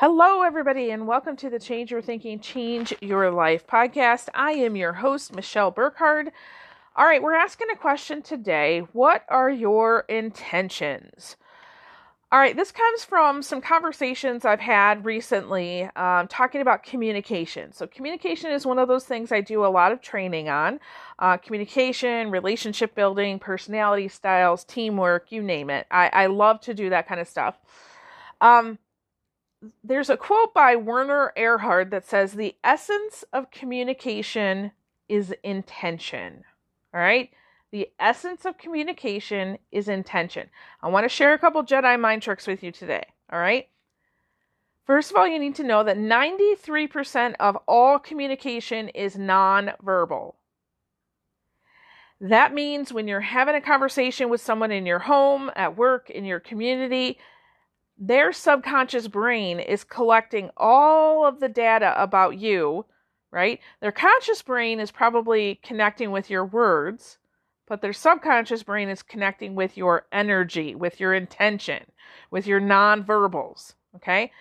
Hello, everybody, and welcome to the Change Your Thinking, Change Your Life podcast. I am your host, Michelle Burkhardt. All right, we're asking a question today. What are your intentions? All right, this comes from some conversations I've had recently um, talking about communication. So, communication is one of those things I do a lot of training on uh, communication, relationship building, personality styles, teamwork, you name it. I, I love to do that kind of stuff. Um, there's a quote by Werner Erhard that says, The essence of communication is intention. All right. The essence of communication is intention. I want to share a couple Jedi mind tricks with you today. All right. First of all, you need to know that 93% of all communication is nonverbal. That means when you're having a conversation with someone in your home, at work, in your community, their subconscious brain is collecting all of the data about you, right? Their conscious brain is probably connecting with your words, but their subconscious brain is connecting with your energy, with your intention, with your nonverbals, okay?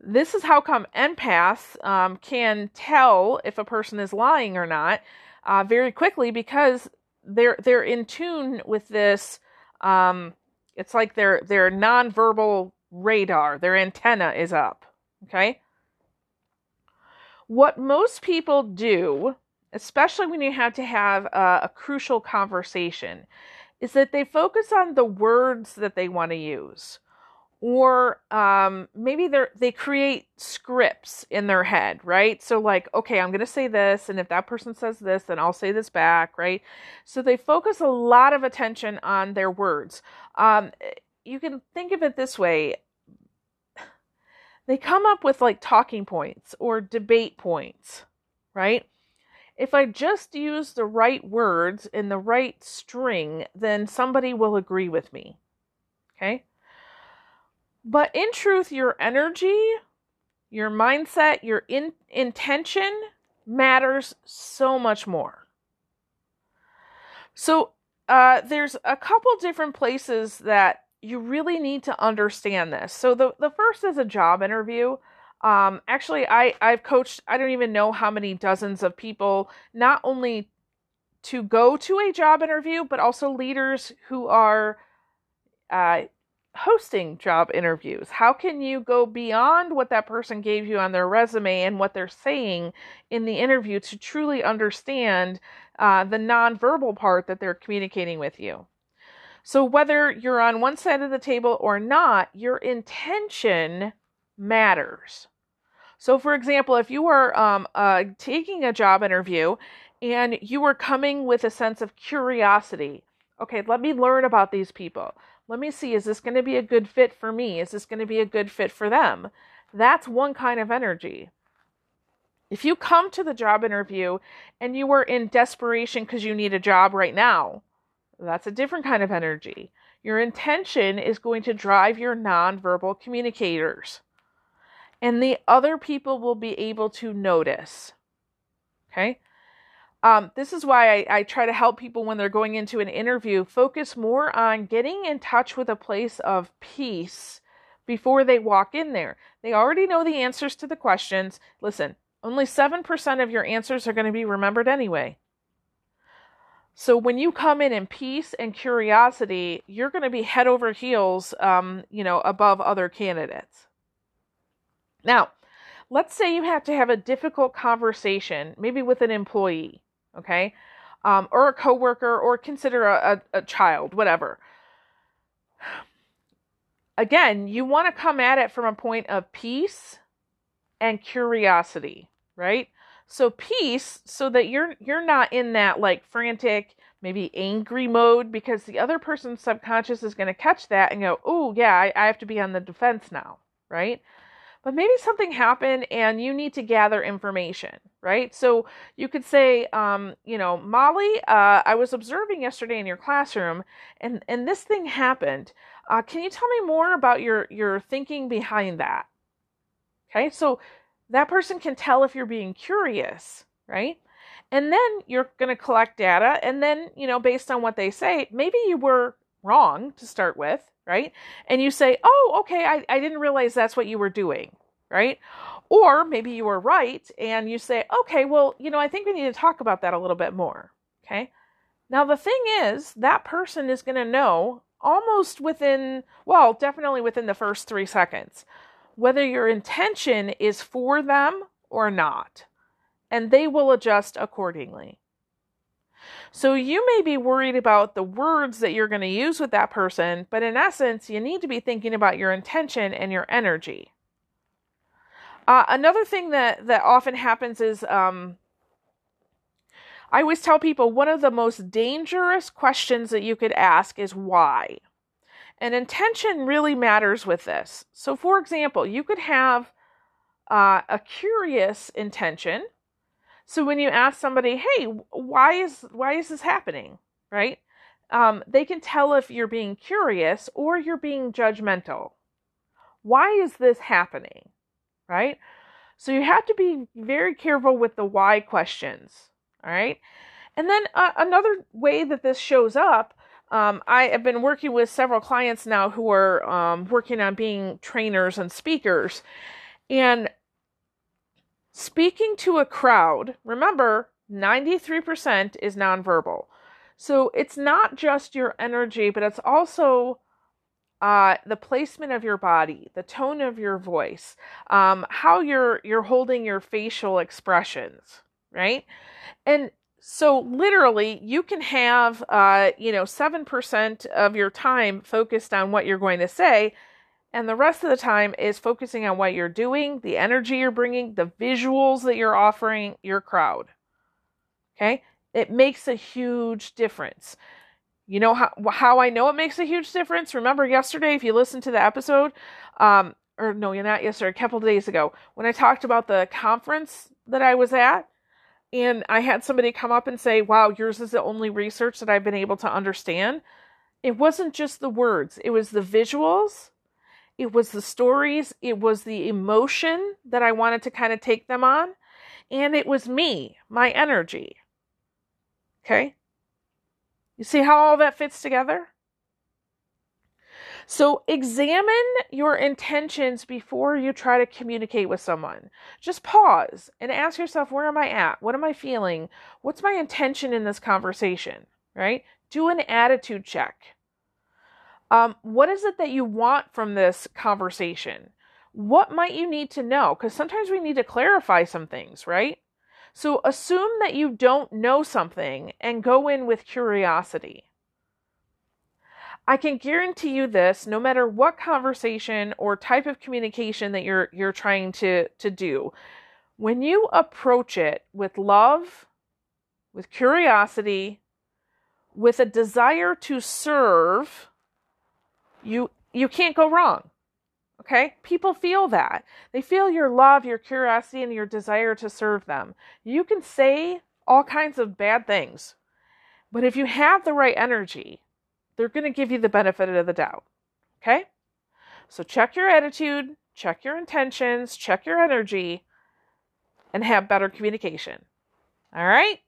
This is how come empaths um, can tell if a person is lying or not uh, very quickly because they're they're in tune with this. Um, it's like their their nonverbal radar, their antenna is up. Okay? What most people do, especially when you have to have a, a crucial conversation, is that they focus on the words that they want to use or um, maybe they they create scripts in their head, right? So like, okay, I'm gonna say this, and if that person says this, then I'll say this back, right? So they focus a lot of attention on their words. Um, you can think of it this way they come up with like talking points or debate points, right? If I just use the right words in the right string, then somebody will agree with me. Okay? But in truth, your energy, your mindset, your in- intention matters so much more. So, uh, there's a couple different places that you really need to understand this. So the the first is a job interview. Um, actually, I I've coached I don't even know how many dozens of people, not only to go to a job interview, but also leaders who are uh, hosting job interviews. How can you go beyond what that person gave you on their resume and what they're saying in the interview to truly understand uh, the nonverbal part that they're communicating with you? So, whether you're on one side of the table or not, your intention matters. So, for example, if you are um, uh, taking a job interview and you are coming with a sense of curiosity, okay, let me learn about these people. Let me see, is this going to be a good fit for me? Is this going to be a good fit for them? That's one kind of energy. If you come to the job interview and you are in desperation because you need a job right now, that's a different kind of energy. Your intention is going to drive your nonverbal communicators. And the other people will be able to notice. Okay? Um, this is why I, I try to help people when they're going into an interview focus more on getting in touch with a place of peace before they walk in there. They already know the answers to the questions. Listen, only 7% of your answers are going to be remembered anyway. So when you come in in peace and curiosity, you're going to be head over heels, um, you know, above other candidates. Now, let's say you have to have a difficult conversation, maybe with an employee, okay, um, or a coworker, or consider a, a, a child, whatever. Again, you want to come at it from a point of peace and curiosity, right? So peace so that you're you're not in that like frantic, maybe angry mode because the other person's subconscious is going to catch that and go, "Oh, yeah, I, I have to be on the defense now." Right? But maybe something happened and you need to gather information, right? So you could say, um, you know, Molly, uh, I was observing yesterday in your classroom, and and this thing happened. Uh, can you tell me more about your your thinking behind that? Okay, so that person can tell if you're being curious, right? And then you're going to collect data. And then, you know, based on what they say, maybe you were wrong to start with, right? And you say, oh, okay, I, I didn't realize that's what you were doing, right? Or maybe you were right and you say, okay, well, you know, I think we need to talk about that a little bit more. Okay. Now, the thing is, that person is going to know almost within, well, definitely within the first three seconds, whether your intention is for them or not. And they will adjust accordingly. So you may be worried about the words that you're going to use with that person, but in essence, you need to be thinking about your intention and your energy. Uh, another thing that that often happens is um, I always tell people one of the most dangerous questions that you could ask is why. And intention really matters with this. So, for example, you could have uh, a curious intention. So when you ask somebody, "Hey, why is why is this happening?" Right? Um, they can tell if you're being curious or you're being judgmental. Why is this happening? right? So you have to be very careful with the why questions, all right? And then uh, another way that this shows up, um, I have been working with several clients now who are um, working on being trainers and speakers. And speaking to a crowd, remember, 93% is nonverbal. So it's not just your energy, but it's also uh, the placement of your body, the tone of your voice, um, how you're you're holding your facial expressions, right? And so literally, you can have uh, you know seven percent of your time focused on what you're going to say, and the rest of the time is focusing on what you're doing, the energy you're bringing, the visuals that you're offering your crowd. Okay, it makes a huge difference. You know how how I know it makes a huge difference? Remember yesterday, if you listened to the episode, um, or no, you're not yesterday, a couple days ago, when I talked about the conference that I was at, and I had somebody come up and say, Wow, yours is the only research that I've been able to understand. It wasn't just the words, it was the visuals, it was the stories, it was the emotion that I wanted to kind of take them on, and it was me, my energy. Okay? You see how all that fits together? So examine your intentions before you try to communicate with someone. Just pause and ask yourself, where am I at? What am I feeling? What's my intention in this conversation? Right? Do an attitude check. Um, what is it that you want from this conversation? What might you need to know? Because sometimes we need to clarify some things, right? So assume that you don't know something and go in with curiosity. I can guarantee you this, no matter what conversation or type of communication that you're you're trying to to do, when you approach it with love, with curiosity, with a desire to serve, you you can't go wrong. Okay? People feel that. They feel your love, your curiosity, and your desire to serve them. You can say all kinds of bad things, but if you have the right energy, they're going to give you the benefit of the doubt. Okay? So check your attitude, check your intentions, check your energy, and have better communication. All right?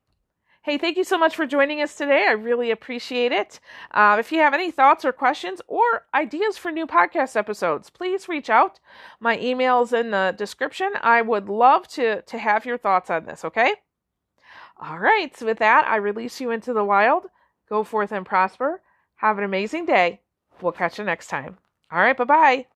Hey, thank you so much for joining us today. I really appreciate it. Uh, if you have any thoughts or questions or ideas for new podcast episodes, please reach out. My email's in the description. I would love to, to have your thoughts on this, okay? All right, so with that, I release you into the wild. Go forth and prosper. Have an amazing day. We'll catch you next time. All right, bye bye.